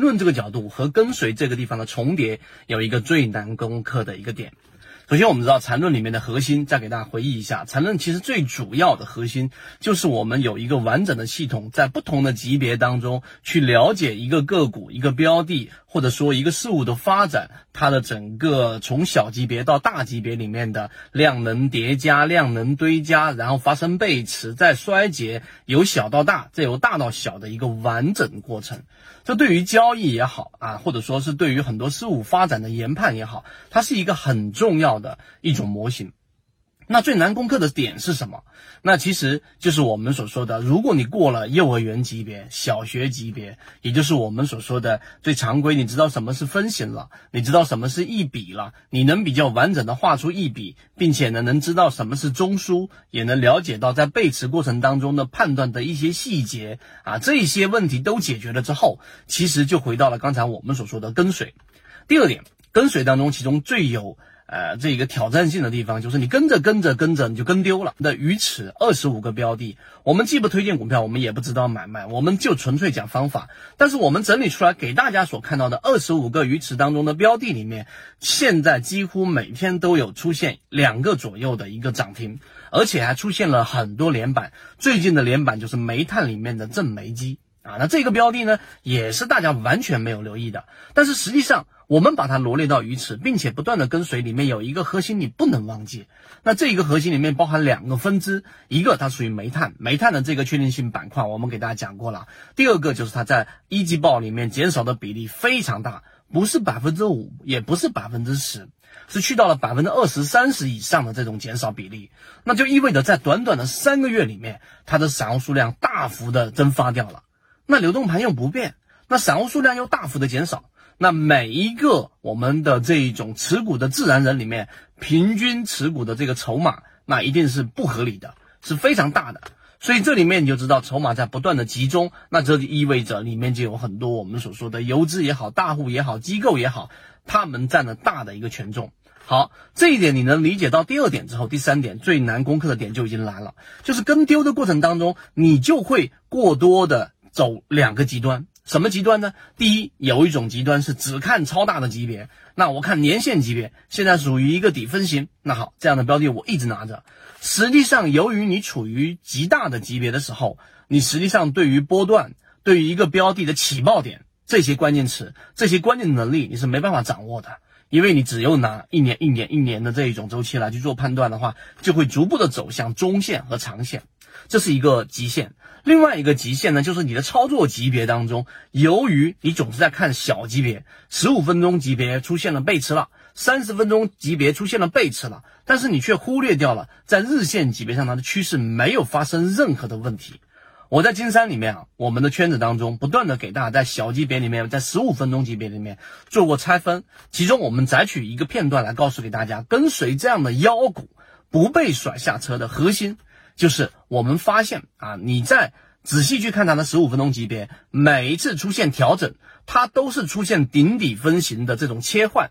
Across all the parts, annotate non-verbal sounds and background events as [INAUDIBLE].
论这个角度和跟随这个地方的重叠，有一个最难攻克的一个点。首先，我们知道缠论里面的核心，再给大家回忆一下，缠论其实最主要的核心就是我们有一个完整的系统，在不同的级别当中去了解一个个股、一个标的，或者说一个事物的发展，它的整个从小级别到大级别里面的量能叠加、量能堆加，然后发生背驰，再衰竭，由小到大，再由大到小的一个完整过程。这对于交易也好啊，或者说是对于很多事物发展的研判也好，它是一个很重要的一种模型。那最难攻克的点是什么？那其实就是我们所说的，如果你过了幼儿园级别、小学级别，也就是我们所说的最常规，你知道什么是分型了，你知道什么是一笔了，你能比较完整的画出一笔，并且呢，能知道什么是中枢，也能了解到在背驰过程当中的判断的一些细节啊，这些问题都解决了之后，其实就回到了刚才我们所说的跟随。第二点，跟随当中，其中最有。呃，这一个挑战性的地方就是你跟着跟着跟着你就跟丢了。那鱼池二十五个标的，我们既不推荐股票，我们也不知道买卖，我们就纯粹讲方法。但是我们整理出来给大家所看到的二十五个鱼池当中的标的里面，现在几乎每天都有出现两个左右的一个涨停，而且还出现了很多连板。最近的连板就是煤炭里面的正煤机啊，那这个标的呢，也是大家完全没有留意的。但是实际上。我们把它罗列到鱼池，并且不断的跟随，里面有一个核心你不能忘记。那这一个核心里面包含两个分支，一个它属于煤炭，煤炭的这个确定性板块我们给大家讲过了。第二个就是它在一季报里面减少的比例非常大，不是百分之五，也不是百分之十，是去到了百分之二十三十以上的这种减少比例。那就意味着在短短的三个月里面，它的散户数量大幅的蒸发掉了。那流动盘又不变，那散户数量又大幅的减少。那每一个我们的这一种持股的自然人里面，平均持股的这个筹码，那一定是不合理的，是非常大的。所以这里面你就知道筹码在不断的集中，那这就意味着里面就有很多我们所说的游资也好、大户也好、机构也好，他们占了大的一个权重。好，这一点你能理解到第二点之后，第三点最难攻克的点就已经来了，就是跟丢的过程当中，你就会过多的走两个极端。什么极端呢？第一，有一种极端是只看超大的级别，那我看年限级别，现在属于一个底分型。那好，这样的标的我一直拿着。实际上，由于你处于极大的级别的时候，你实际上对于波段、对于一个标的的起爆点这些关键词、这些关键能力，你是没办法掌握的，因为你只有拿一年、一年、一年的这一种周期来去做判断的话，就会逐步的走向中线和长线。这是一个极限，另外一个极限呢，就是你的操作级别当中，由于你总是在看小级别，十五分钟级别出现了背驰了，三十分钟级别出现了背驰了，但是你却忽略掉了在日线级别上它的趋势没有发生任何的问题。我在金山里面啊，我们的圈子当中不断的给大家在小级别里面，在十五分钟级别里面做过拆分，其中我们摘取一个片段来告诉给大家，跟随这样的妖股不被甩下车的核心。就是我们发现啊，你在仔细去看它的十五分钟级别，每一次出现调整，它都是出现顶底分型的这种切换，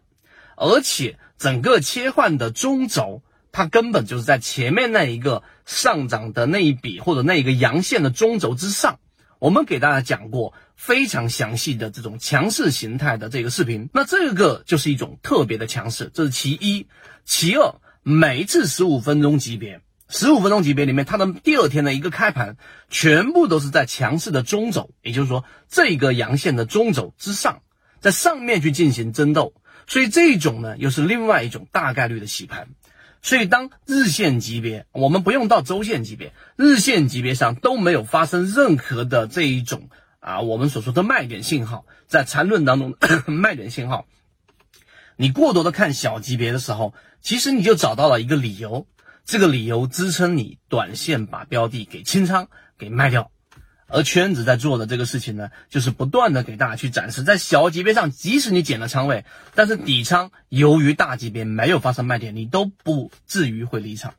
而且整个切换的中轴，它根本就是在前面那一个上涨的那一笔或者那一个阳线的中轴之上。我们给大家讲过非常详细的这种强势形态的这个视频，那这个就是一种特别的强势，这是其一。其二，每一次十五分钟级别。十五分钟级别里面，它的第二天的一个开盘，全部都是在强势的中轴，也就是说，这个阳线的中轴之上，在上面去进行争斗，所以这种呢，又是另外一种大概率的洗盘。所以当日线级别，我们不用到周线级别，日线级别上都没有发生任何的这一种啊，我们所说的卖点信号，在缠论当中 [COUGHS] 卖点信号，你过多的看小级别的时候，其实你就找到了一个理由。这个理由支撑你短线把标的给清仓给卖掉，而圈子在做的这个事情呢，就是不断的给大家去展示，在小级别上，即使你减了仓位，但是底仓由于大级别没有发生卖点，你都不至于会离场。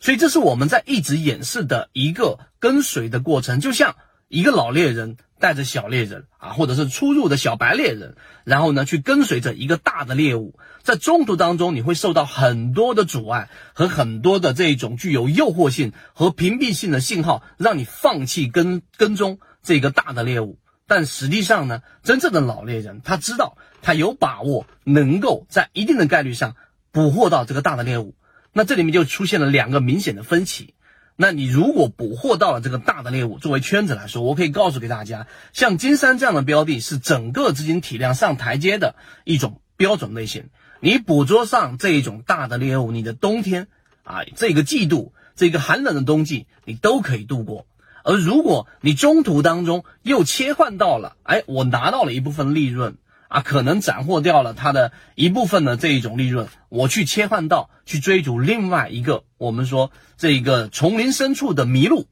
所以这是我们在一直演示的一个跟随的过程，就像一个老猎人带着小猎人啊，或者是初入的小白猎人，然后呢去跟随着一个大的猎物。在中途当中，你会受到很多的阻碍和很多的这种具有诱惑性和屏蔽性的信号，让你放弃跟跟踪这个大的猎物。但实际上呢，真正的老猎人他知道他有把握能够在一定的概率上捕获到这个大的猎物。那这里面就出现了两个明显的分歧。那你如果捕获到了这个大的猎物，作为圈子来说，我可以告诉给大家，像金山这样的标的，是整个资金体量上台阶的一种标准类型。你捕捉上这一种大的猎物，你的冬天啊，这个季度，这个寒冷的冬季，你都可以度过。而如果你中途当中又切换到了，哎，我拿到了一部分利润。啊，可能斩获掉了它的一部分的这一种利润，我去切换到去追逐另外一个，我们说这一个丛林深处的麋鹿，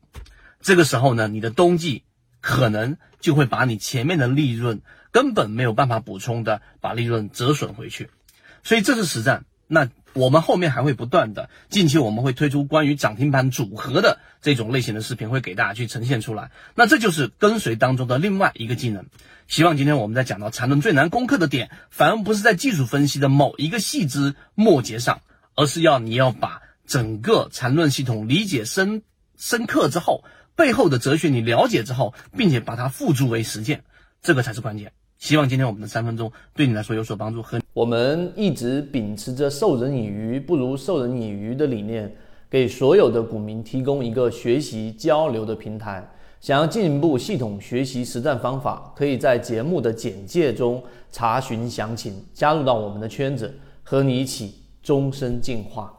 这个时候呢，你的冬季可能就会把你前面的利润根本没有办法补充的，把利润折损回去，所以这是实战。那我们后面还会不断的，近期我们会推出关于涨停板组合的这种类型的视频，会给大家去呈现出来。那这就是跟随当中的另外一个技能。希望今天我们在讲到缠论最难攻克的点，反而不是在技术分析的某一个细枝末节上，而是要你要把整个缠论系统理解深深刻之后，背后的哲学你了解之后，并且把它付诸为实践，这个才是关键。希望今天我们的三分钟对你来说有所帮助。和我们一直秉持着授人以鱼不如授人以渔的理念，给所有的股民提供一个学习交流的平台。想要进一步系统学习实战方法，可以在节目的简介中查询详情，加入到我们的圈子，和你一起终身进化。